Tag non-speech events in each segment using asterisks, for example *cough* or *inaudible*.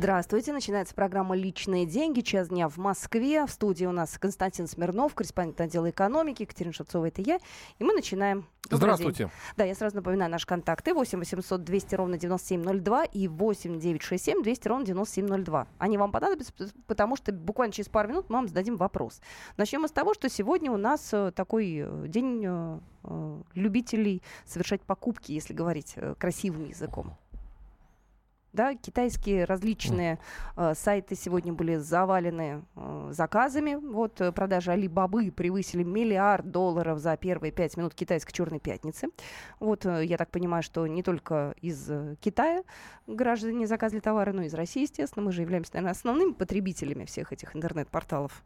Здравствуйте. Начинается программа «Личные деньги». Час дня в Москве. В студии у нас Константин Смирнов, корреспондент отдела экономики. Екатерина Шевцова, это я. И мы начинаем. Добрый Здравствуйте. День. Да, я сразу напоминаю наши контакты. 8 800 200 ровно 9702 и 8 967 200 ровно 9702. Они вам понадобятся, потому что буквально через пару минут мы вам зададим вопрос. Начнем мы с того, что сегодня у нас э, такой э, день э, любителей совершать покупки, если говорить красивым языком. Да, китайские различные э, сайты сегодня были завалены э, заказами. Вот э, продажи Алибабы превысили миллиард долларов за первые пять минут китайской черной пятницы. Вот э, я так понимаю, что не только из э, Китая граждане заказывали товары, но и из России, естественно. Мы же являемся, наверное, основными потребителями всех этих интернет-порталов.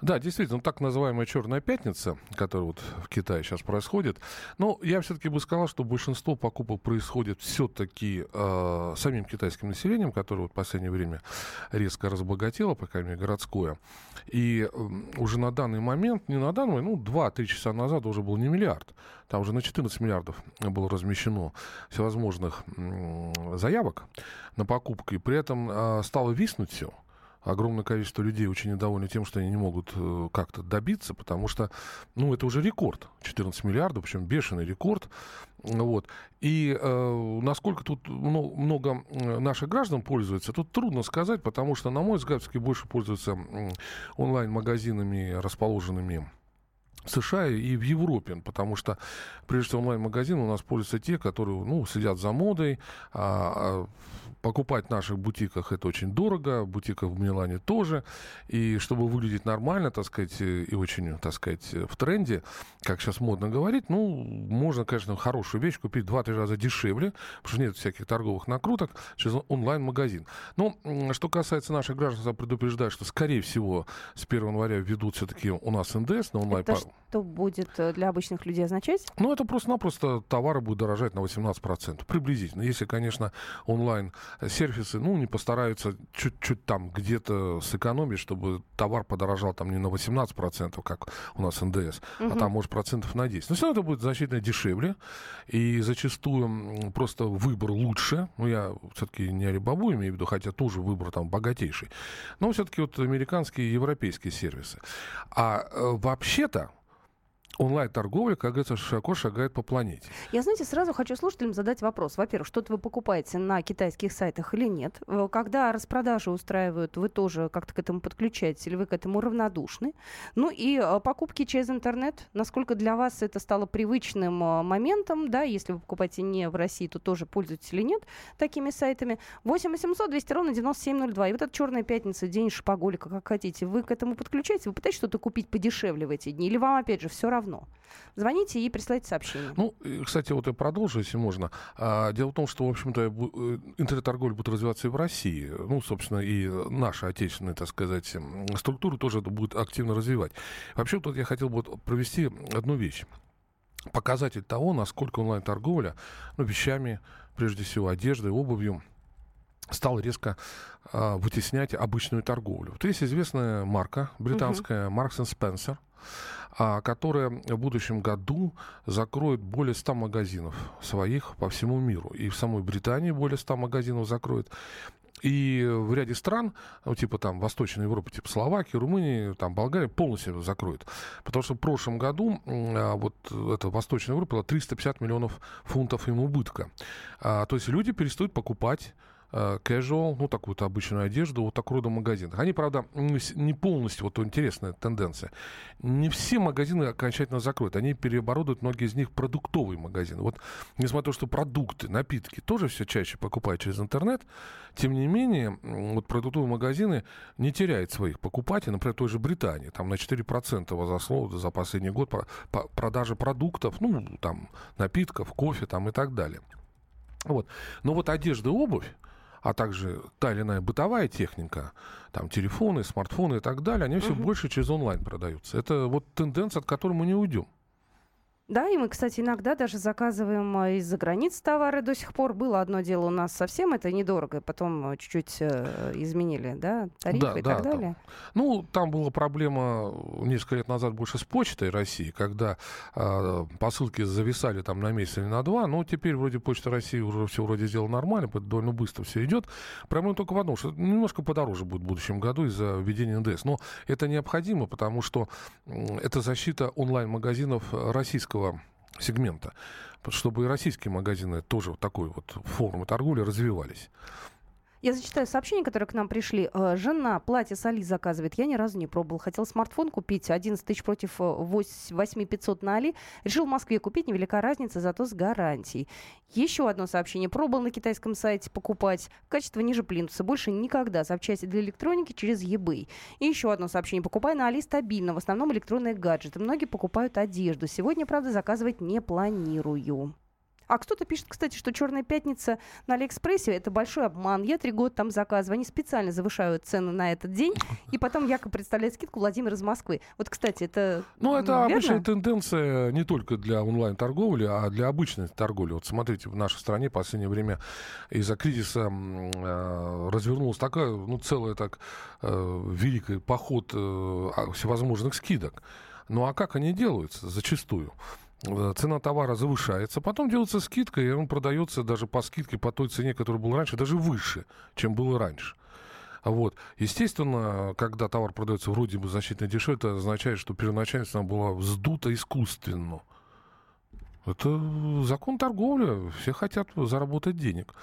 Да, действительно, так называемая черная пятница, которая вот в Китае сейчас происходит. Но я все-таки бы сказал, что большинство покупок происходит все-таки э, самим китайским населением, которое вот в последнее время резко разбогатело, по крайней мере, городское. И уже на данный момент, не на данный ну, 2-3 часа назад уже был не миллиард. Там уже на 14 миллиардов было размещено всевозможных э, заявок на покупку. И при этом э, стало виснуть все огромное количество людей очень недовольны тем, что они не могут э, как-то добиться, потому что, ну, это уже рекорд. 14 миллиардов, причем бешеный рекорд. Вот. И э, насколько тут много, много наших граждан пользуются, тут трудно сказать, потому что, на мой взгляд, все больше пользуются онлайн-магазинами, расположенными в США и в Европе, потому что, прежде всего, онлайн-магазины у нас пользуются те, которые, ну, следят за модой, а, а покупать в наших бутиках это очень дорого, в бутиках в Милане тоже, и чтобы выглядеть нормально, так сказать, и очень, так сказать, в тренде, как сейчас модно говорить, ну, можно, конечно, хорошую вещь купить два-три раза дешевле, потому что нет всяких торговых накруток через онлайн-магазин. Но, что касается наших граждан, я предупреждаю, что, скорее всего, с 1 января введут все-таки у нас НДС на онлайн... Это что будет э, для обычных людей означать? Ну, это просто-напросто товары будут дорожать на 18%, приблизительно. Если, конечно, онлайн сервисы, ну, не постараются чуть-чуть там где-то сэкономить, чтобы товар подорожал там не на 18%, как у нас НДС, угу. а там, может, процентов на 10. Но все равно это будет значительно дешевле, и зачастую просто выбор лучше. Ну, я все-таки не Алибабу имею в виду, хотя тоже выбор там богатейший. Но все-таки вот американские и европейские сервисы. А э, вообще-то, онлайн-торговля, как говорится, широко шагает по планете. Я, знаете, сразу хочу слушателям задать вопрос. Во-первых, что-то вы покупаете на китайских сайтах или нет? Э, когда распродажи устраивают, вы тоже как-то к этому подключаетесь или вы к этому равнодушны? Ну и э, покупки через интернет, насколько для вас это стало привычным э, моментом, да, если вы покупаете не в России, то тоже пользуетесь или нет такими сайтами? 8 800 200 ровно 9702. И вот эта черная пятница, день шпаголика, как хотите, вы к этому подключаетесь? Вы пытаетесь что-то купить подешевле в эти дни? Или вам, опять же, все равно? Равно. Звоните и присылайте сообщение. Ну, кстати, вот я продолжу, если можно. А, дело в том, что, в общем-то, э, интернет-торговля будет развиваться и в России. Ну, собственно, и наша отечественная, так сказать, структура тоже это будет активно развивать. Вообще, тут я хотел бы провести одну вещь показатель того, насколько онлайн-торговля ну, вещами, прежде всего одеждой, обувью, стал резко э, вытеснять обычную торговлю. Вот есть известная марка британская uh-huh. Marks Spencer, которая в будущем году закроет более 100 магазинов своих по всему миру. И в самой Британии более 100 магазинов закроет. И в ряде стран, ну, типа там Восточной Европы, типа Словакии, Румынии, там Болгария, полностью закроют. Потому что в прошлом году а, вот эта Восточная Европа была 350 миллионов фунтов им убытка. А, то есть люди перестают покупать casual, ну, такую-то обычную одежду, вот такого рода магазинах. Они, правда, не полностью, вот интересная тенденция, не все магазины окончательно закроют, они переоборудуют многие из них продуктовые магазины. Вот, несмотря на то, что продукты, напитки тоже все чаще покупают через интернет, тем не менее, вот продуктовые магазины не теряют своих покупателей, например, той же Британии, там на 4% возросло за последний год продажа продуктов, ну, там, напитков, кофе там и так далее. Вот. Но вот одежда и обувь, а также та или иная бытовая техника, там телефоны, смартфоны и так далее, они все uh-huh. больше через онлайн продаются. Это вот тенденция, от которой мы не уйдем. Да, и мы, кстати, иногда даже заказываем а, из-за границ товары до сих пор. Было одно дело у нас совсем это недорого, потом а, чуть-чуть э, изменили, да, тарифы да, и да, так далее. Там, ну, там была проблема несколько лет назад больше с почтой России, когда э, посылки зависали там на месяц или на два, но теперь вроде почта России уже все вроде сделала нормально, довольно быстро все идет. Проблема только в одном, что немножко подороже будет в будущем году из-за введения НДС. Но это необходимо, потому что это защита онлайн-магазинов российского российского сегмента, чтобы и российские магазины тоже вот такой вот формы торговли развивались. Я зачитаю сообщения, которые к нам пришли. Э, жена платье с Али заказывает. Я ни разу не пробовал. Хотел смартфон купить. 11 тысяч против 8 э, 500 на Али. Решил в Москве купить. Невелика разница, зато с гарантией. Еще одно сообщение. Пробовал на китайском сайте покупать. Качество ниже плинтуса. Больше никогда. Запчасти для электроники через eBay. И еще одно сообщение. Покупай на Али стабильно. В основном электронные гаджеты. Многие покупают одежду. Сегодня, правда, заказывать не планирую. А кто-то пишет, кстати, что «Черная пятница» на Алиэкспрессе — это большой обман. Я три года там заказываю. Они специально завышают цену на этот день, и потом якобы представляет скидку Владимир из Москвы. Вот, кстати, это Ну, это верно? обычная тенденция не только для онлайн-торговли, а для обычной торговли. Вот смотрите, в нашей стране в последнее время из-за кризиса э, развернулась такая, ну, целая так э, великий поход э, всевозможных скидок. Ну а как они делаются зачастую? Э, цена товара завышается, потом делается скидка, и он продается даже по скидке, по той цене, которая была раньше, даже выше, чем было раньше. Вот. Естественно, когда товар продается вроде бы значительно дешевле, это означает, что первоначально цена была вздута искусственно. Это закон торговли. Все хотят заработать денег,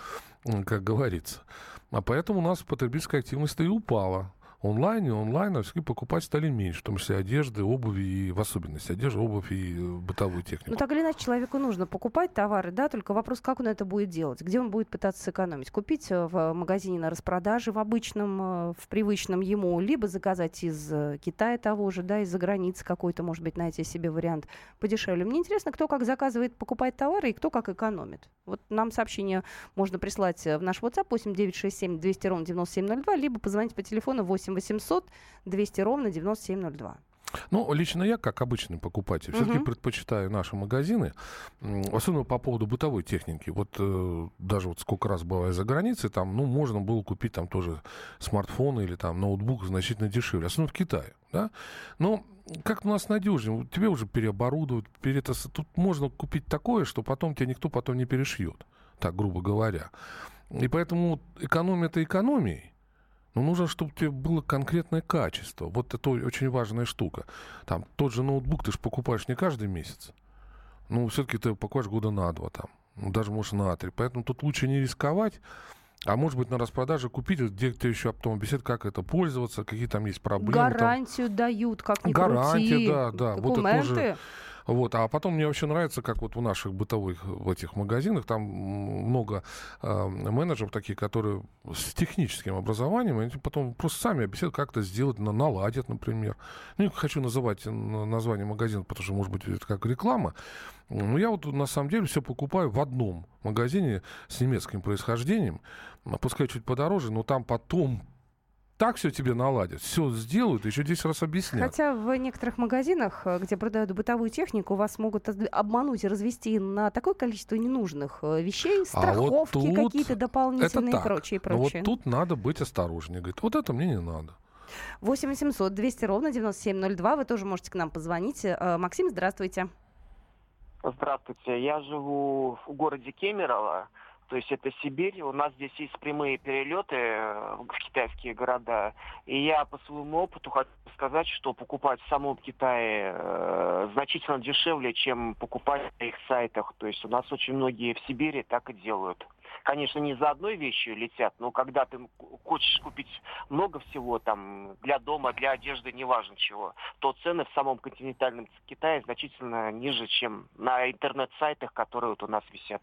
как говорится. А поэтому у нас потребительская активность и упала онлайне, онлайн, а все покупать стали меньше, в том числе одежды, обуви, и в особенности одежды, обувь и э, бытовую технику. Ну, так или иначе, человеку нужно покупать товары, да, только вопрос, как он это будет делать, где он будет пытаться сэкономить. Купить э, в магазине на распродаже, в обычном, э, в привычном ему, либо заказать из Китая того же, да, из-за границы какой-то, может быть, найти себе вариант подешевле. Мне интересно, кто как заказывает, покупает товары и кто как экономит. Вот нам сообщение можно прислать в наш WhatsApp 8967 200 ровно 9702, либо позвонить по телефону 8 8 800 200 ровно 9702. Ну, лично я, как обычный покупатель, uh-huh. все-таки предпочитаю наши магазины, особенно по поводу бытовой техники. Вот э, даже вот сколько раз бываю за границей, там, ну, можно было купить там тоже смартфон или там ноутбук значительно дешевле, особенно в Китае, да. Но как у нас надежнее, тебе уже переоборудовать, пере... тут можно купить такое, что потом тебя никто потом не перешьет, так грубо говоря. И поэтому экономия это экономией, но ну, нужно, чтобы у тебя было конкретное качество. Вот это очень важная штука. Там тот же ноутбук ты же покупаешь не каждый месяц. Ну, все-таки ты покупаешь года на два там. Ну, даже, может, на три. Поэтому тут лучше не рисковать. А может быть, на распродаже купить, где ты еще потом объяснят, как это пользоваться, какие там есть проблемы. Гарантию там. дают, как ни Гарантия, крути. да, да. Документы. Вот это тоже вот. А потом мне вообще нравится, как вот в наших бытовых в этих магазинах, там много э, менеджеров такие, которые с техническим образованием, они потом просто сами объясняют, как это сделать, на, наладят, например. Ну, не хочу называть название магазина, потому что, может быть, это как реклама. Но я вот на самом деле все покупаю в одном магазине с немецким происхождением. Пускай чуть подороже, но там потом так все тебе наладят, все сделают, еще 10 раз объяснят. Хотя в некоторых магазинах, э, где продают бытовую технику, вас могут обмануть и развести на такое количество ненужных э, вещей, страховки а вот какие-то дополнительные и прочее, прочее. Но вот тут надо быть осторожнее. Говорит, вот это мне не надо. 8 800 200 ровно 9702. Вы тоже можете к нам позвонить. Э, Максим, здравствуйте. Здравствуйте. Я живу в городе Кемерово. То есть это Сибирь. У нас здесь есть прямые перелеты э, в китайские города. И я по своему опыту хочу сказать, что покупать в самом Китае э, значительно дешевле, чем покупать на их сайтах. То есть у нас очень многие в Сибири так и делают. Конечно, не за одной вещью летят, но когда ты хочешь купить много всего там для дома, для одежды, неважно чего, то цены в самом континентальном Китае значительно ниже, чем на интернет-сайтах, которые вот у нас висят.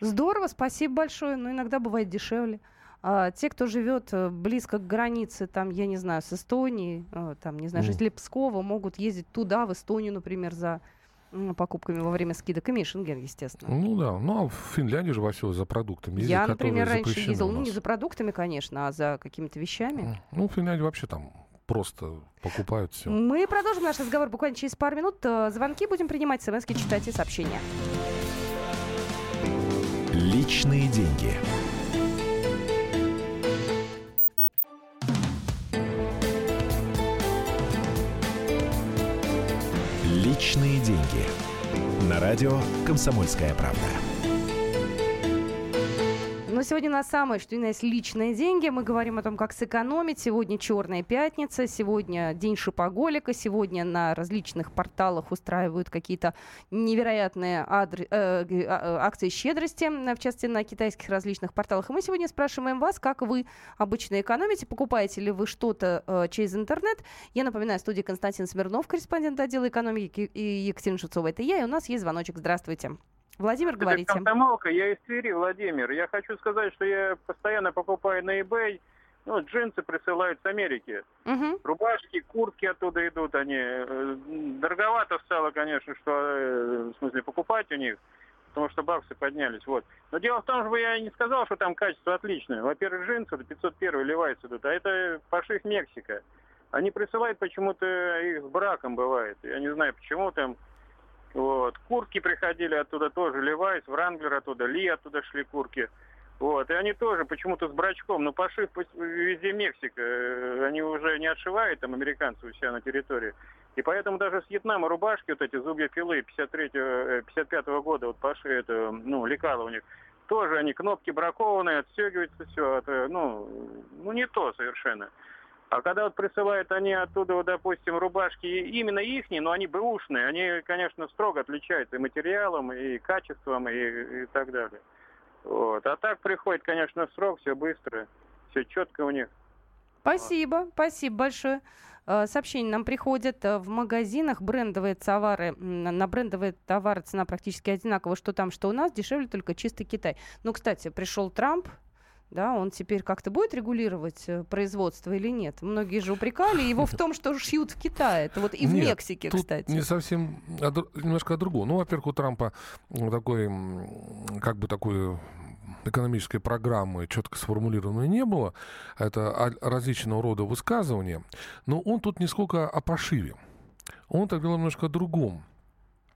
Здорово, спасибо большое, но иногда бывает дешевле. А, те, кто живет э, близко к границе, там, я не знаю, с Эстонией, э, там, не знаю, жители Пскова могут ездить туда, в Эстонию, например, за покупками во время скидок и Шенген, естественно. Ну да, ну а в Финляндии же во все за продуктами ездят, Я, например, раньше ездил, ну не за продуктами, конечно, а за какими-то вещами. Ну, в Финляндии вообще там просто покупают все. Мы продолжим наш разговор буквально через пару минут. Э, звонки будем принимать, смс читать и сообщения. Личные деньги. Личные деньги. На радио «Комсомольская правда». Но сегодня на самое, что у нас личные деньги. Мы говорим о том, как сэкономить. Сегодня черная пятница, сегодня день шипоголика, сегодня на различных порталах устраивают какие-то невероятные адр... э, э, акции щедрости, в частности, на китайских различных порталах. И мы сегодня спрашиваем вас, как вы обычно экономите, покупаете ли вы что-то э, через интернет. Я напоминаю, в студии Константин Смирнов, корреспондент отдела экономики, и Екатерина Шевцова. Это я, и у нас есть звоночек. Здравствуйте. Владимир, Это говорите. комсомолка, я из Твери, Владимир. Я хочу сказать, что я постоянно покупаю на eBay. Ну, джинсы присылают с Америки. Мгм. Рубашки, куртки оттуда идут они. Э, Дороговато стало, конечно, что, э, в смысле, покупать у них, потому что баксы поднялись. Вот. Но дело в том, что я не сказал, что там качество отличное. Во-первых, джинсы, это 501 ливайцы идут, а это пошив Мексика. Они присылают почему-то их с браком бывает. Я не знаю, почему там. Вот. Куртки приходили оттуда тоже, Левайс, Вранглер оттуда, Ли оттуда шли куртки. Вот. И они тоже почему-то с брачком. Но пошив пусть везде Мексика. Э, Они уже не отшивают там американцы у себя на территории. И поэтому даже с Вьетнама рубашки, вот эти зубья пилы 53 55 года, вот поши, это, ну, лекала у них, тоже они кнопки бракованные, отстегиваются все, это, ну, ну не то совершенно. А когда вот присылают они оттуда, вот, допустим, рубашки именно ихние, но они бэушные, они, конечно, строго отличаются и материалом, и качеством, и, и так далее. Вот. А так приходит, конечно, срок, все быстро, все четко у них. Спасибо, спасибо большое. Э, Сообщения нам приходят э, в магазинах брендовые товары. На брендовые товары цена практически одинакова, что там, что у нас, дешевле только чистый Китай. Ну, кстати, пришел Трамп, да, он теперь как-то будет регулировать э, производство или нет? Многие же упрекали его в том, что шьют в Китае. Это вот и в Нет, Мексике, Тут кстати. не совсем, дру- немножко о другом. Ну, во-первых, у Трампа такой, как бы такой экономической программы четко сформулированной не было. Это различного рода высказывания. Но он тут не сколько о пошиве. Он так говорил немножко о другом.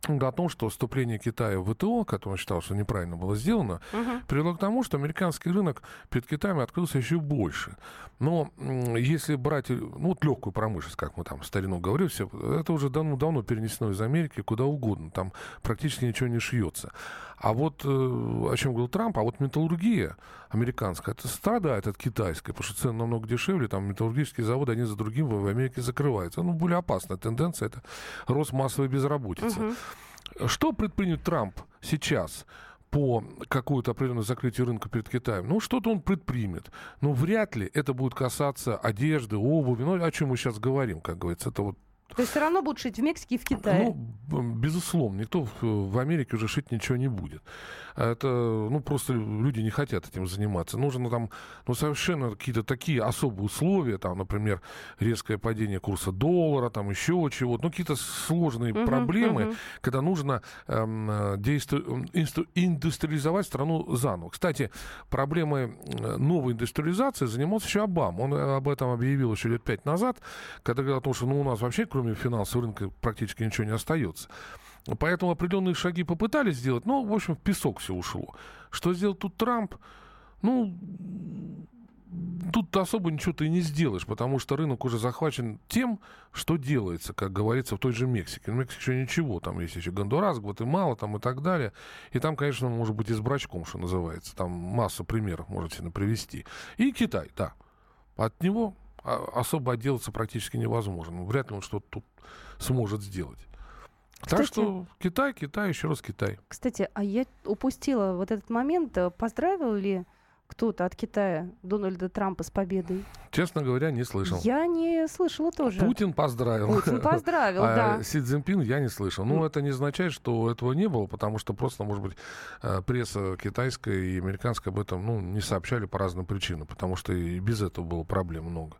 О том, что вступление Китая в ВТО, которое он считал, что неправильно было сделано, Мгм. привело к тому, что американский рынок перед Китаем открылся еще больше. Но если брать, э, ну, вот легкую промышленность, как мы там в старину говорили, все, это уже давно, давно перенесено из Америки куда угодно. Там практически ничего не шьется. А вот, э, о чем говорил Трамп, а вот металлургия американская, это страдает от китайской, потому что цены намного дешевле, там металлургические заводы один за другим в Америке закрываются. Ну, более опасная тенденция, это рост массовой безработицы. Мгм. Что предпринят Трамп сейчас по какое-то определенное закрытие рынка перед Китаем? Ну, что-то он предпримет. Но вряд ли это будет касаться одежды, обуви. Ну, о чем мы сейчас говорим, как говорится. Это вот То есть все равно будут шить в Мексике и в Китае. ну, безусловно, никто в, Америке уже шить ничего не будет. Это, ну, просто люди не хотят этим заниматься. Нужно там, ну, совершенно какие-то такие особые условия, там, например, резкое падение курса доллара, там, еще чего-то, ну, какие-то сложные Мгм, проблемы, мгм. когда нужно эм, действу- инстру- индустриализовать страну заново. Кстати, проблемой э, новой индустриализации занимался еще Обама. Он э, об этом объявил еще лет пять назад, когда говорил о том, что ну, у нас вообще, кроме финансового рынка, практически ничего не остается. Поэтому определенные шаги попытались сделать, но, в общем, в песок все ушло. Что сделал тут Трамп? Ну, тут особо ничего ты не сделаешь, потому что рынок уже захвачен тем, что делается, как говорится, в той же Мексике. В Мексике еще ничего, там есть еще Гондурас, Гватемала там и так далее. И там, конечно, может быть и с брачком, что называется. Там масса примеров можете привести. И Китай, да. От него особо отделаться практически невозможно. Вряд ли он что-то тут сможет сделать. Так Кстати- что Китай, Китай, еще раз Китай. Кстати, а я упустила вот этот момент. Э, Поздравил ли кто-то от Китая Дональда Трампа с победой? Честно говоря, не слышал. Я не слышала тоже. Путин поздравил. Путин поздравил, *laughs* А да. Си Цзиньпин я не слышал. Ну, это не означает, что этого не было, потому что просто, может быть, э, пресса китайская и американская об этом ну, не сообщали по разным причинам, потому что и без этого было проблем много.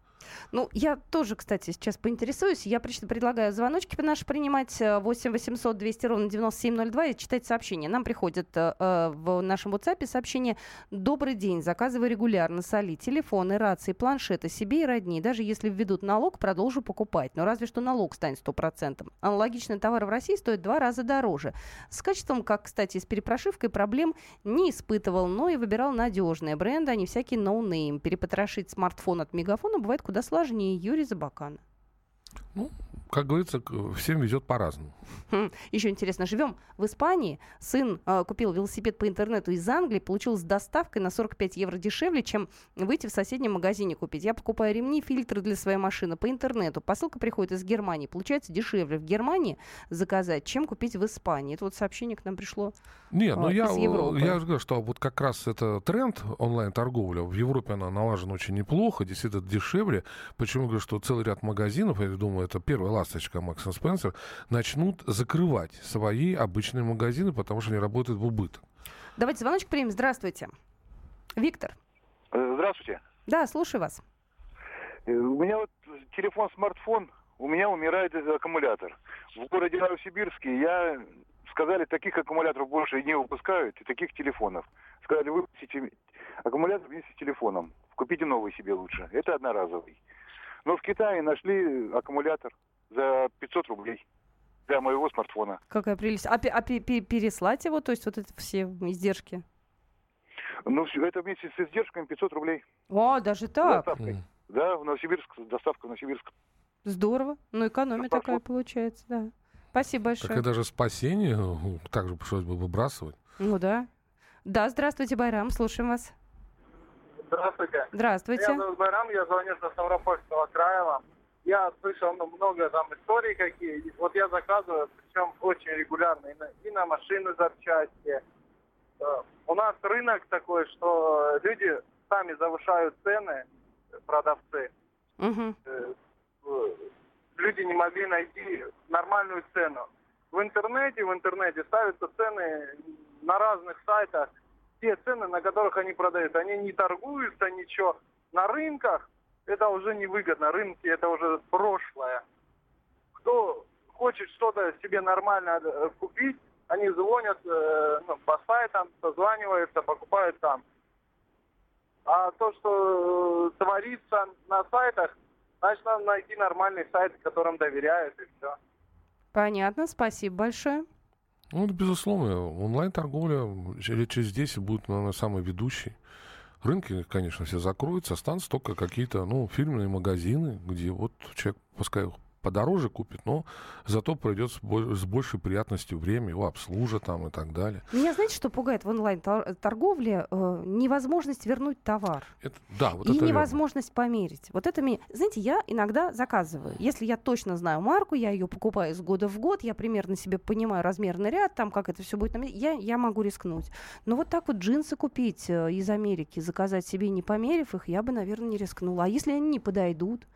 Ну, я тоже, кстати, сейчас поинтересуюсь. Я предлагаю звоночки наши принимать 8 800 200 ровно 9702 и читать сообщения. Нам приходит э, э, в нашем WhatsApp сообщение «Добрый день, заказываю регулярно соли, телефоны, рации, планшеты себе и родни. Даже если введут налог, продолжу покупать. Но разве что налог станет 100%. Аналогичный товар в России стоит два раза дороже. С качеством, как, кстати, с перепрошивкой, проблем не испытывал, но и выбирал надежные бренды, а не всякие no name. Перепрошить смартфон от мегафона бывает куда сложнее. Юрий, Абакан. Ну, как говорится, всем везет по-разному. Хм, еще интересно, живем в Испании. Сын э, купил велосипед по интернету из Англии, получил с доставкой на 45 евро дешевле, чем выйти в соседнем магазине купить. Я покупаю ремни, фильтры для своей машины по интернету. Посылка приходит из Германии. Получается дешевле в Германии заказать, чем купить в Испании. Это вот сообщение к нам пришло Не, ну я, я же говорю, что вот как раз это тренд онлайн-торговля. В Европе она налажена очень неплохо, действительно дешевле. Почему я говорю, что целый ряд магазинов, я думаю, это первая ласточка Макс Спенсер, начнут закрывать свои обычные магазины, потому что они работают в убыток. Давайте звоночек примем. Здравствуйте. Виктор. Э, здравствуйте. Да, слушаю вас. Э, у меня вот телефон, смартфон, у меня умирает аккумулятор. В городе Новосибирске я сказали, таких аккумуляторов больше не выпускают, и таких телефонов. Сказали, выпустите аккумулятор вместе с телефоном. Купите новый себе лучше. Это одноразовый. Но в Китае нашли аккумулятор за 500 рублей для моего смартфона. Какая прелесть. А, а переслать его, то есть вот это все издержки? Ну, это вместе с издержками 500 рублей. О, даже так? Mm. Да, в Новосибирск, доставка в Новосибирск. Здорово. Ну, экономия Доставку. такая получается, да. Спасибо большое. Так это даже спасение, *laughs* также пришлось бы выбрасывать. Ну да. Да, здравствуйте, Байрам, слушаем вас. Здравствуйте. Здравствуйте. Меня зовут Байрам, я звоню со Ставропольского края я слышал ну, много там историй какие. Вот я заказываю, причем очень регулярно, и на, и на машины запчасти. Э, у нас рынок такой, что люди сами завышают цены, продавцы. Угу. Люди не могли найти нормальную цену. В интернете, в интернете ставятся цены на разных сайтах, те цены, на которых они продают. Они не торгуются ничего. На рынках это уже невыгодно. Рынки это уже прошлое. Кто хочет что-то себе нормально э, купить, они звонят э, ну, по сайтам, созваниваются, покупают там. А то, что э, творится на сайтах, значит, надо найти нормальный сайт, которым доверяют, и все. Понятно, спасибо большое. Ну, безусловно, онлайн-торговля лет через 10 будет, наверное, самой ведущей. Рынки, конечно, все закроются, останутся только какие-то, ну, фирменные магазины, где вот человек, пускай подороже купит, но зато пройдет с, большей приятностью время, его обслужат там и так далее. Меня знаете, что пугает в онлайн-торговле? Э, невозможность вернуть товар. Это, да, вот и это невозможность верно. померить. Вот это меня... Знаете, я иногда заказываю. Если я точно знаю марку, я ее покупаю из года в год, я примерно себе понимаю размерный ряд, там как это все будет, я, я могу рискнуть. Но вот так вот джинсы купить э, из Америки, заказать себе, не померив их, я бы, наверное, не рискнула. А если они не подойдут?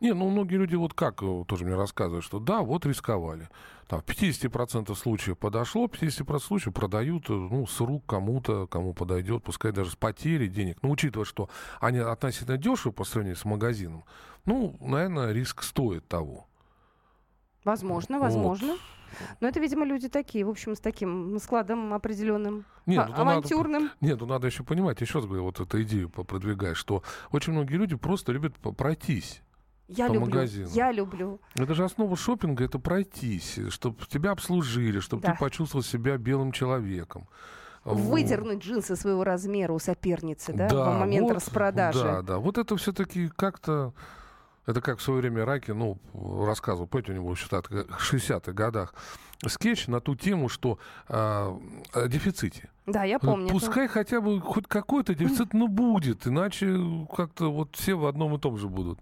Не, ну многие люди вот как э, тоже мне рассказывают, что да, вот рисковали. Там, в 50% случаев подошло, 50% случаев продают э, ну, с рук кому-то, кому подойдет, пускай даже с потерей денег. Но учитывая, что они относительно дешевы по сравнению с магазином, ну, наверное, риск стоит того. Возможно, возможно. Вот. Но это, видимо, люди такие, в общем, с таким складом определенным, нет, а, авантюрным. Надо, нет, ну надо еще понимать, еще раз говорю, вот эту идею продвигать, что очень многие люди просто любят пройтись я по люблю. магазину. Я люблю. Это же основа шопинга, это пройтись, чтобы тебя обслужили, чтобы да. ты почувствовал себя белым человеком. Выдернуть джинсы своего размера у соперницы, да, да в момент вот, распродажи. Да, да. Вот это все-таки как-то это как в свое время Раки, ну, рассказывал, помните, у него в 60-х годах скетч на ту тему, что э, о дефиците. Да, я помню. Пускай это. хотя бы хоть какой-то дефицит, но будет, иначе как-то вот все в одном и том же будут.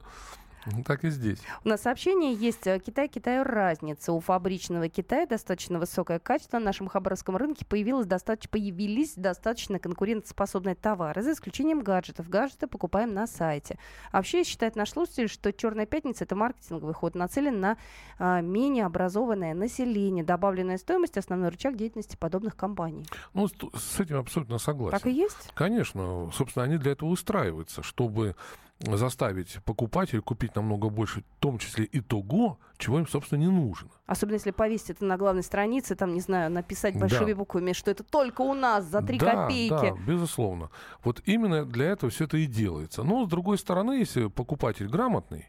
Так и здесь. У нас сообщение есть. Э, Китай Китаю разница. У фабричного Китая достаточно высокое качество. На нашем хабаровском рынке появилось достаточно, появились достаточно конкурентоспособные товары, за исключением гаджетов. Гаджеты покупаем на сайте. Вообще считает наш слушатель, что «Черная пятница» — это маркетинговый ход, нацелен на а, менее образованное население. Добавленная стоимость — основной рычаг деятельности подобных компаний. Ну, с, с этим абсолютно согласен. Так и есть? Конечно. Собственно, они для этого устраиваются, чтобы заставить покупателя купить намного больше, в том числе и того, чего им, собственно, не нужно. Особенно если повесить это на главной странице, там, не знаю, написать большими Да. буквами, что это только у нас за 3 да, копейки. Да, безусловно. Вот именно для этого все это и делается. Но, с другой стороны, если покупатель грамотный,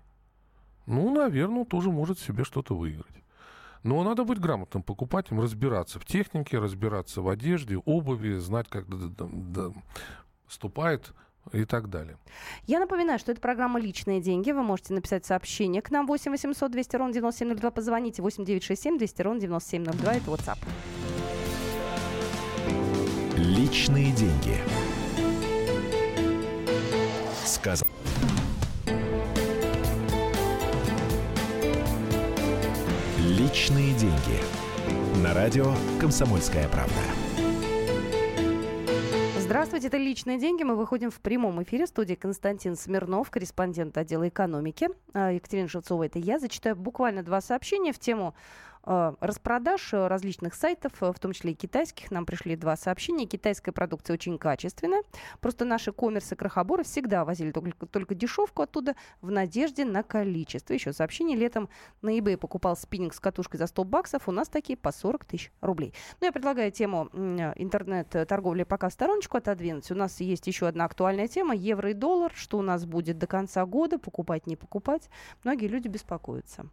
ну, наверное, тоже может себе что-то выиграть. Но надо быть грамотным покупателем, разбираться в технике, разбираться в одежде, обуви, знать, как ступает и так далее. Я напоминаю, что это программа «Личные деньги». Вы можете написать сообщение к нам 8 800 200 ровно 9702. Позвоните 8 967 200 ровно 9702. Это WhatsApp. Личные деньги. Сказано. Личные деньги. На радио «Комсомольская правда». Здравствуйте, это «Личные деньги». Мы выходим в прямом эфире. В студии Константин Смирнов, корреспондент отдела экономики. А, Екатерина Шевцова, это я. Зачитаю буквально два сообщения в тему распродаж э, различных сайтов, э, в том числе и китайских. Нам пришли два сообщения. Китайская продукция очень качественная. Просто наши коммерсы крохоборы всегда возили только, только дешевку оттуда в надежде на количество. Еще сообщение. Летом на eBay покупал спиннинг с катушкой за 100 баксов. У нас такие по 40 тысяч рублей. Ну, я предлагаю тему э, интернет-торговли пока в стороночку отодвинуть. У нас есть еще одна актуальная тема. Евро и доллар. Что у нас будет до конца года? Покупать, не покупать? Многие люди беспокоятся.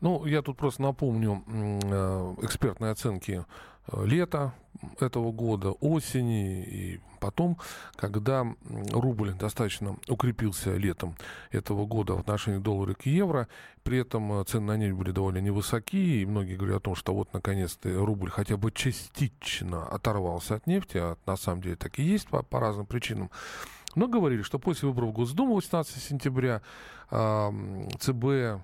Ну, я тут просто напомню э, экспертные оценки э, лета этого года, осени и потом, когда рубль достаточно укрепился летом этого года в отношении доллара к евро, при этом э, цены на нефть были довольно невысокие, и многие говорят о том, что вот наконец-то рубль хотя бы частично оторвался от нефти, а на самом деле так и есть по, по разным причинам. Но говорили, что после выборов Госдумы 18 сентября м, ЦБ э,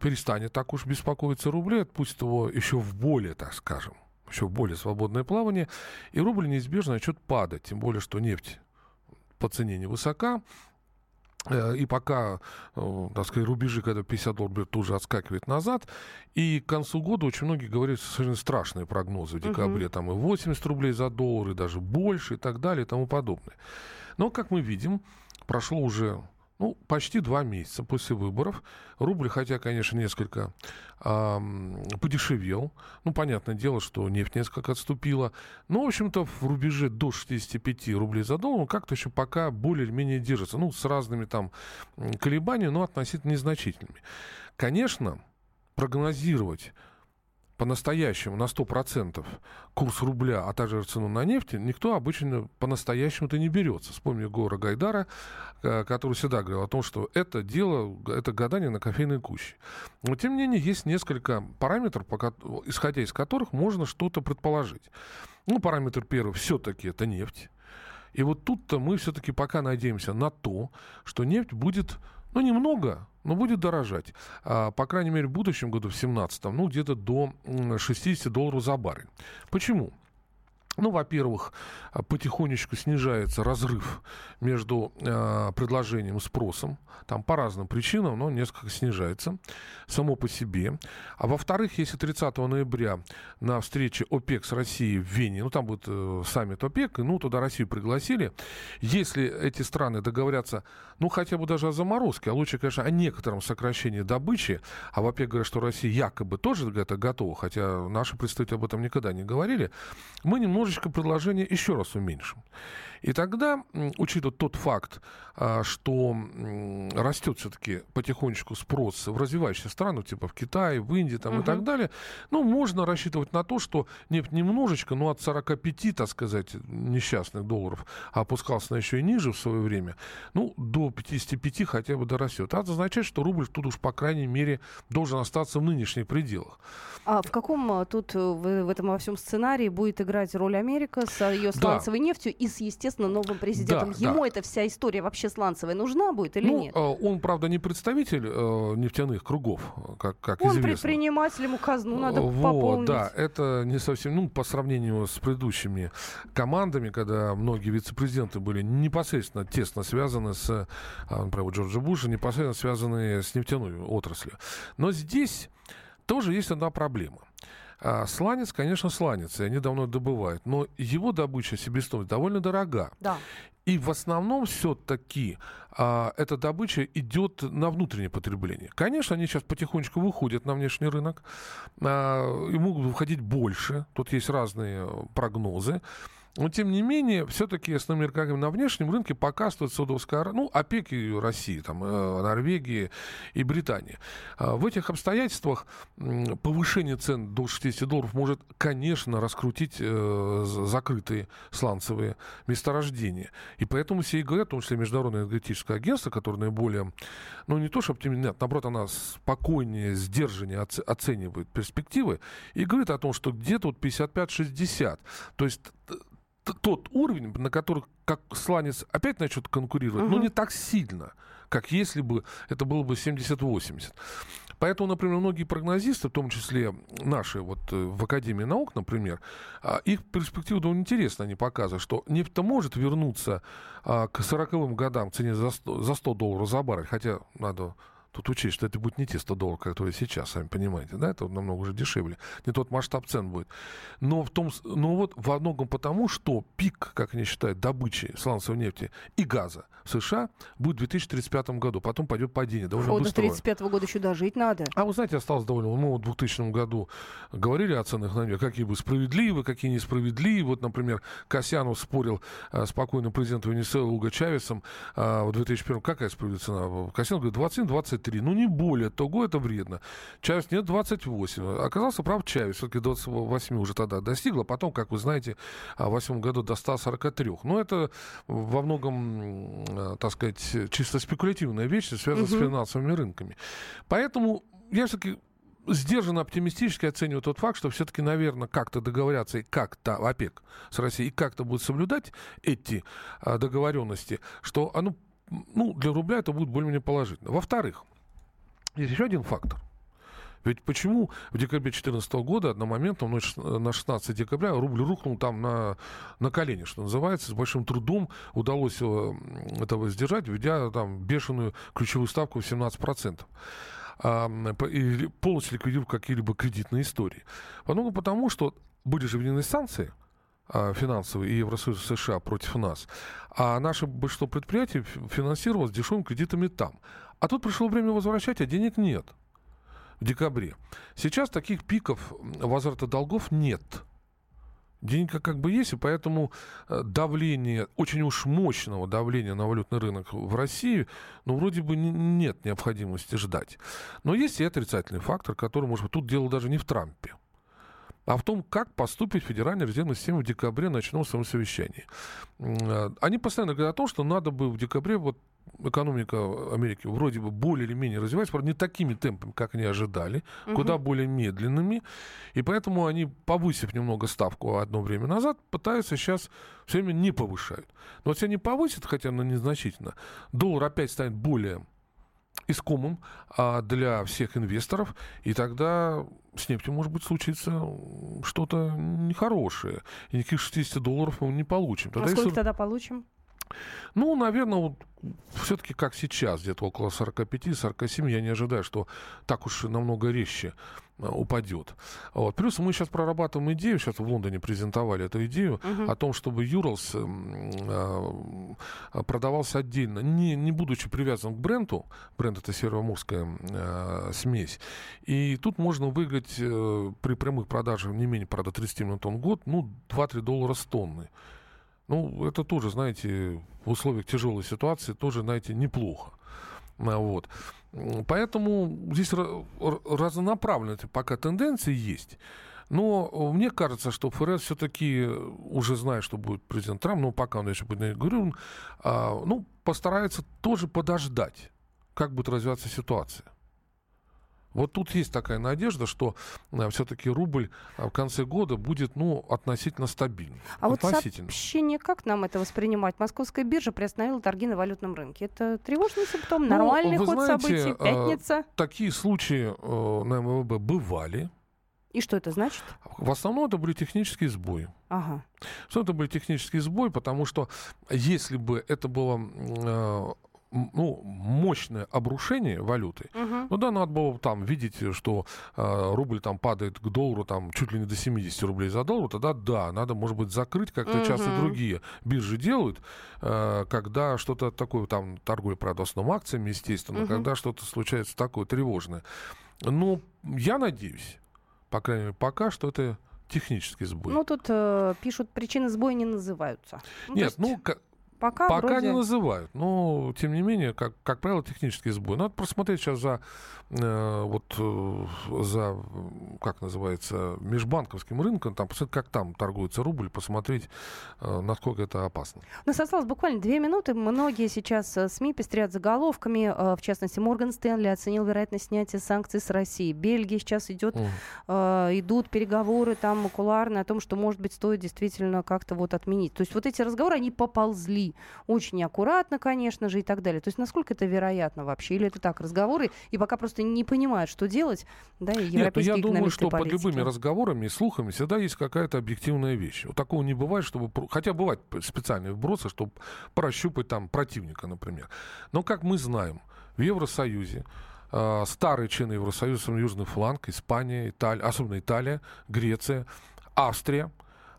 перестанет так уж беспокоиться о рубле, отпустит его еще в более, так скажем, еще в более свободное плавание, и рубль неизбежно начнет падать, тем более, что нефть по цене невысока, Э, и пока, э, так сказать, рубежи, когда 50 долларов тоже отскакивает назад, и к концу года очень многие говорят совершенно страшные прогнозы. В декабре, там и 80 рублей за доллар, и даже больше, и так далее, и тому подобное. Но, как мы видим, прошло уже ну, почти два месяца после выборов. Рубль, хотя, конечно, несколько ам, подешевел. Ну, понятное дело, что нефть несколько отступила. Но, в общем-то, в рубеже до 65 рублей за доллар как-то еще пока более-менее держится. Ну, с разными там колебаниями, но относительно незначительными. Конечно, прогнозировать по-настоящему на 100% курс рубля, а также цену на нефть, никто обычно по-настоящему-то не берется. Вспомню Гора Гайдара, э, который всегда говорил о том, что это дело, это гадание на кофейной куще. Но, тем не менее, есть несколько параметров, исходя из которых можно что-то предположить. Ну, параметр первый все-таки это нефть. И вот тут-то мы все-таки пока надеемся на то, что нефть будет, ну, немного, но будет дорожать. А, по крайней мере, в будущем году, в 2017, ну, где-то до м, 60 долларов за баррель. Почему? Ну, во-первых, а, потихонечку снижается разрыв между э, предложением и спросом. Там по разным причинам, но несколько снижается само по себе. А во-вторых, если 30 ноября на встрече ОПЕК с Россией в Вене, ну, там будет э, саммит ОПЕК, и, ну, туда Россию пригласили, если эти страны договорятся, ну, хотя бы даже о заморозке, а лучше, конечно, о некотором сокращении добычи, а в ОПЕК говорят, что Россия якобы тоже это готова, хотя наши представители об этом никогда не говорили, мы немножечко предложение еще раз уменьшим. И тогда, учитывая тот факт, а, что растет все-таки потихонечку спрос в развивающихся странах, типа в Китае, в Индии там, и так далее, ну, можно рассчитывать на то, что нефть немножечко, ну, от 45, так сказать, несчастных долларов, а опускался на еще и ниже в свое время, ну, до 55 хотя бы дорастет. Это означает, что рубль тут уж, по крайней мере, должен остаться в нынешних пределах. А в каком а, тут э, в, в этом во всем сценарии будет играть роль Америка с а, ее Да. сланцевой нефтью и с, естественно, новым президентом? Да, Ему да. эта вся история вообще сланцевая нужна будет или ну, нет? э, он, правда, не представитель э, нефтяных кругов, э, как, как Он известно. предприниматель, ему казну надо Вот, пополнить. да, это не совсем, ну, по сравнению с предыдущими командами, когда многие вице-президенты были непосредственно тесно связаны с, а, например, Джорджа Буша, непосредственно связаны с нефтяной отраслью. Но здесь тоже есть одна проблема. А сланец, конечно, сланец, и они давно добывают. Но его добыча себестоимость довольно дорога. Да. И в основном все-таки а, эта добыча идет на внутреннее потребление. Конечно, они сейчас потихонечку выходят на внешний рынок а, и могут выходить больше. Тут есть разные прогнозы. Но, тем не менее, все-таки основными игроками на внешнем рынке пока стоит Саудовская Аравия, ну, ОПЕК и Россия, там, э, Норвегия и Британия. А в этих обстоятельствах повышение цен до 60 долларов может, конечно, раскрутить э, закрытые сланцевые месторождения. И поэтому все и говорят, в том числе Международное энергетическое агентство, которое наиболее, ну, не то, что оптимистично, нет, наоборот, она спокойнее, сдержаннее оценивает перспективы и говорит о том, что где-то вот 55-60. То есть тот уровень, на который как сланец опять начнет конкурировать, угу. но не так сильно, как если бы это было бы 70-80. Поэтому, например, многие прогнозисты, в том числе наши вот э, в Академии наук, например, а, их перспективы довольно интересно они показывают, что нефть может вернуться а, к 40-м годам цене за 100, за 100 долларов за баррель, хотя надо Тут учесть, что это будет не те 100 долларов, которые сейчас, сами понимаете, да, это намного уже дешевле. Не тот масштаб цен будет. Но, в том, но вот во многом потому, что пик, как они считают, добычи сланцевой нефти и газа в США будет в 2035 году. Потом пойдет падение довольно О, быстро. до 35 года еще дожить надо. А вы знаете, осталось довольно... Мы в 2000 году говорили о ценах на нефть, какие бы справедливы, какие несправедливы. Вот, например, Касьянов спорил а, спокойно президентом Венесуэлы Уго Чавесом а, в 2001 Какая справедливая цена? Касьянов говорит 27-23 23, ну не более того, это вредно. Чавес нет 28. Оказался прав Чавес, все-таки 28 уже тогда достигла, потом, как вы знаете, в 2008 году до 143. Но это во многом, так сказать, чисто спекулятивная вещь, связанная угу. с финансовыми рынками. Поэтому я все-таки сдержанно оптимистически оцениваю тот факт, что все-таки, наверное, как-то договорятся и как-то ОПЕК с Россией, и как-то будет соблюдать эти а, договоренности, что оно, ну, для рубля это будет более-менее положительно. Во-вторых, есть еще один фактор. Ведь почему в декабре 2014 года одномоментно, ночь на 16 декабря, рубль рухнул там на, на колени, что называется, с большим трудом удалось этого сдержать, введя там бешеную ключевую ставку в 17%. А, и полностью ликвидировав какие-либо кредитные истории. Потому, потому что были же введены санкции, а, финансовые и Евросоюз США против нас. А наше большинство предприятий финансировалось дешевыми кредитами там. А тут пришло время возвращать, а денег нет в декабре. Сейчас таких пиков возврата долгов нет. Деньги как бы есть, и поэтому э, давление, очень уж мощного давления на валютный рынок в России, ну, вроде бы нет необходимости ждать. Но есть и отрицательный фактор, который, может быть, тут дело даже не в Трампе а в том, как поступит Федеральная резервная система в декабре на ночном своем совещании. Э, они постоянно говорят о том, что надо бы в декабре вот экономика Америки вроде бы более или менее развивается, правда, не такими темпами, как они ожидали, угу. куда более медленными. И поэтому они, повысив немного ставку одно время назад, пытаются сейчас все время не повышают. Но вот если они повысят, хотя на незначительно, доллар опять станет более искомым а, для всех инвесторов, и тогда с нефтью, может быть, случится что-то нехорошее. И никаких 60 долларов мы не получим. Тогда а сколько если... тогда получим? Ну, наверное, вот все-таки как сейчас, где-то около 45-47, я не ожидаю, что так уж намного резче э, упадет. Вот. Плюс мы сейчас прорабатываем идею, сейчас в Лондоне презентовали эту идею, uh-huh. о том, чтобы Юрлс э, продавался отдельно, не, не будучи привязан к бренду, бренд это североморская э, смесь, и тут можно выиграть при прямых продажах не менее, правда, 30 миллионов тонн в год, ну, 2-3 доллара с тонны. Ну, это тоже, знаете, в условиях тяжелой ситуации тоже, знаете, неплохо. А, вот. Поэтому здесь разнонаправленные пока тенденции есть. Но мне кажется, что ФРС все-таки, уже зная, что будет президент Трамп, но пока он еще будет говорю, а, ну, постарается тоже подождать, как будет развиваться ситуация. Вот тут есть такая надежда, что э, все-таки рубль э, в конце года будет ну, относительно стабильным. А относительно. вот сообщение, как нам это воспринимать? Московская биржа приостановила торги на валютном рынке. Это тревожный симптом, ну, нормальный ход знаете, событий, э, пятница? Такие случаи на МВБ бывали. И что это значит? В основном это были технические сбои. Ага. Что это были технические сбои, потому что если бы это было ну, мощное обрушение валюты, Мгм. ну да, надо было там видеть, что э, рубль там падает к доллару там чуть ли не до 70 рублей за доллар, тогда да, надо, может быть, закрыть, как это часто другие биржи делают, э, когда что-то такое, там, торговля, правда, основном акциями, естественно, Мгм. когда что-то случается такое тревожное. Ну, я надеюсь, по крайней мере, пока, что это технический сбой. Ну, тут э, пишут, причины сбоя не называются. Ну, Нет, есть ну, пока, Пока вроде... не называют, но тем не менее, как, как правило, технический сбой. Надо просмотреть сейчас за э, вот э, за как называется межбанковским рынком, там посмотреть, как там торгуется рубль, посмотреть, э, насколько это опасно. У нас осталось буквально две минуты. Многие сейчас э, СМИ пестрят заголовками. э, В частности, Морган Стэнли оценил вероятность снятия санкций с России. Бельгия сейчас идет, Мгм. э, идут переговоры там макуларные о том, что, может быть, стоит действительно как-то вот отменить. То есть вот эти разговоры, они поползли. Очень аккуратно, конечно же, и так далее. То есть насколько это вероятно вообще? Или это так, разговоры, и пока просто не понимают, что делать, да, и Нет, ну европейские я думаю, что и под политики. любыми разговорами и слухами всегда есть какая-то объективная вещь. Вот такого не бывает, чтобы... Хотя бывают специальные вбросы, чтобы прощупать там противника, например. Но, как мы знаем, в Евросоюзе э, старые члены Евросоюза, Южный фланг, Испания, Италия, особенно Италия, Греция, Австрия,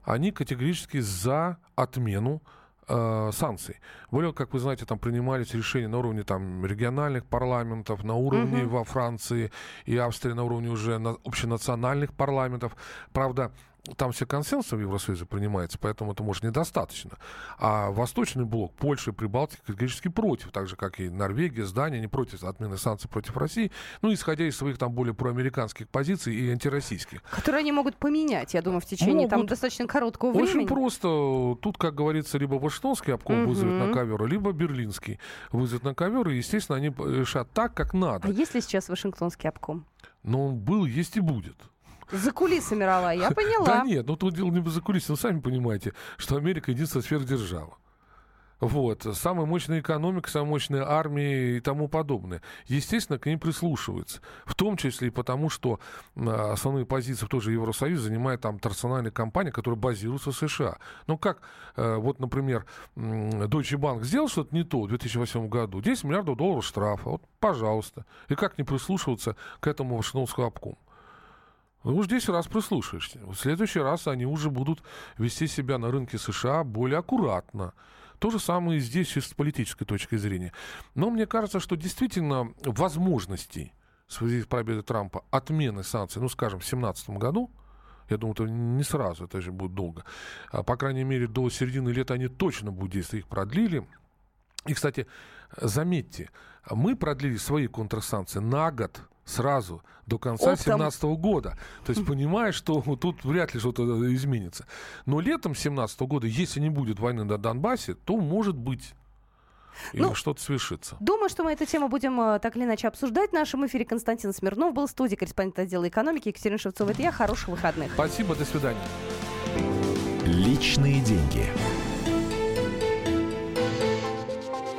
они категорически за отмену э, санкций. Более, как вы знаете, там принимались решения на уровне там, региональных парламентов, на уровне Мгм. во Франции и Австрии, на уровне уже на- общенациональных парламентов. Правда, там все консенсусом в Евросоюзе принимается, поэтому это, может, недостаточно. А Восточный блок, Польша и Прибалтика категорически против, так же, как и Норвегия, Дания, не против отмены санкций против России, ну, исходя из своих там более проамериканских позиций и антироссийских. Которые они могут поменять, я думаю, в течение там Могут. достаточно короткого Очень времени. просто. Тут, как говорится, либо Вашингтонский обком Мгм. вызовет на ковер, либо Берлинский вызовет на ковер, и, естественно, они решат так, как А надо. есть ли сейчас Вашингтонский обком? Но он был, есть и будет. За кулисами рала, я *laughs* поняла. Да нет, ну тут дело не за кулисами. Вы сами понимаете, что Америка единственная сверхдержава. Вот. Самая мощная экономика, самая мощная армия и тому подобное. Естественно, к ним прислушиваются. В том числе и потому, что основные позиции в тоже Евросоюз занимает там национальная компания, которая базируется в США. Ну как, э, вот, например, Deutsche Bank сделал что-то не то в 2008 году, 10 миллиардов долларов штрафа. Вот, пожалуйста. И как не прислушиваться к этому Вашингтонскому обкому? Ну, уж 10 раз прислушаешься. В следующий раз они уже будут вести себя на рынке США более аккуратно. То же самое и здесь, и с политической точки зрения. Но мне кажется, что действительно возможностей в связи с победой Трампа отмены санкций, ну, скажем, в 2017 году, я думаю, это не сразу, это же будет долго. А, По крайней мере, до середины лета они точно будут действовать, их продлили. И, кстати, заметьте, мы продлили свои контрсанкции на год сразу до конца Оптом. 2017 года. То есть понимаешь, что вот тут вряд ли что-то изменится. Но летом 2017 года, если не будет войны на Донбассе, то может быть или Ну, что-то свершится. Думаю, что мы эту тему будем э, так или иначе обсуждать в нашем эфире. Константин Смирнов был в студии, корреспондент отдела экономики. Екатерина Шевцова, это я. Хороших выходных. Спасибо, до свидания. Личные деньги.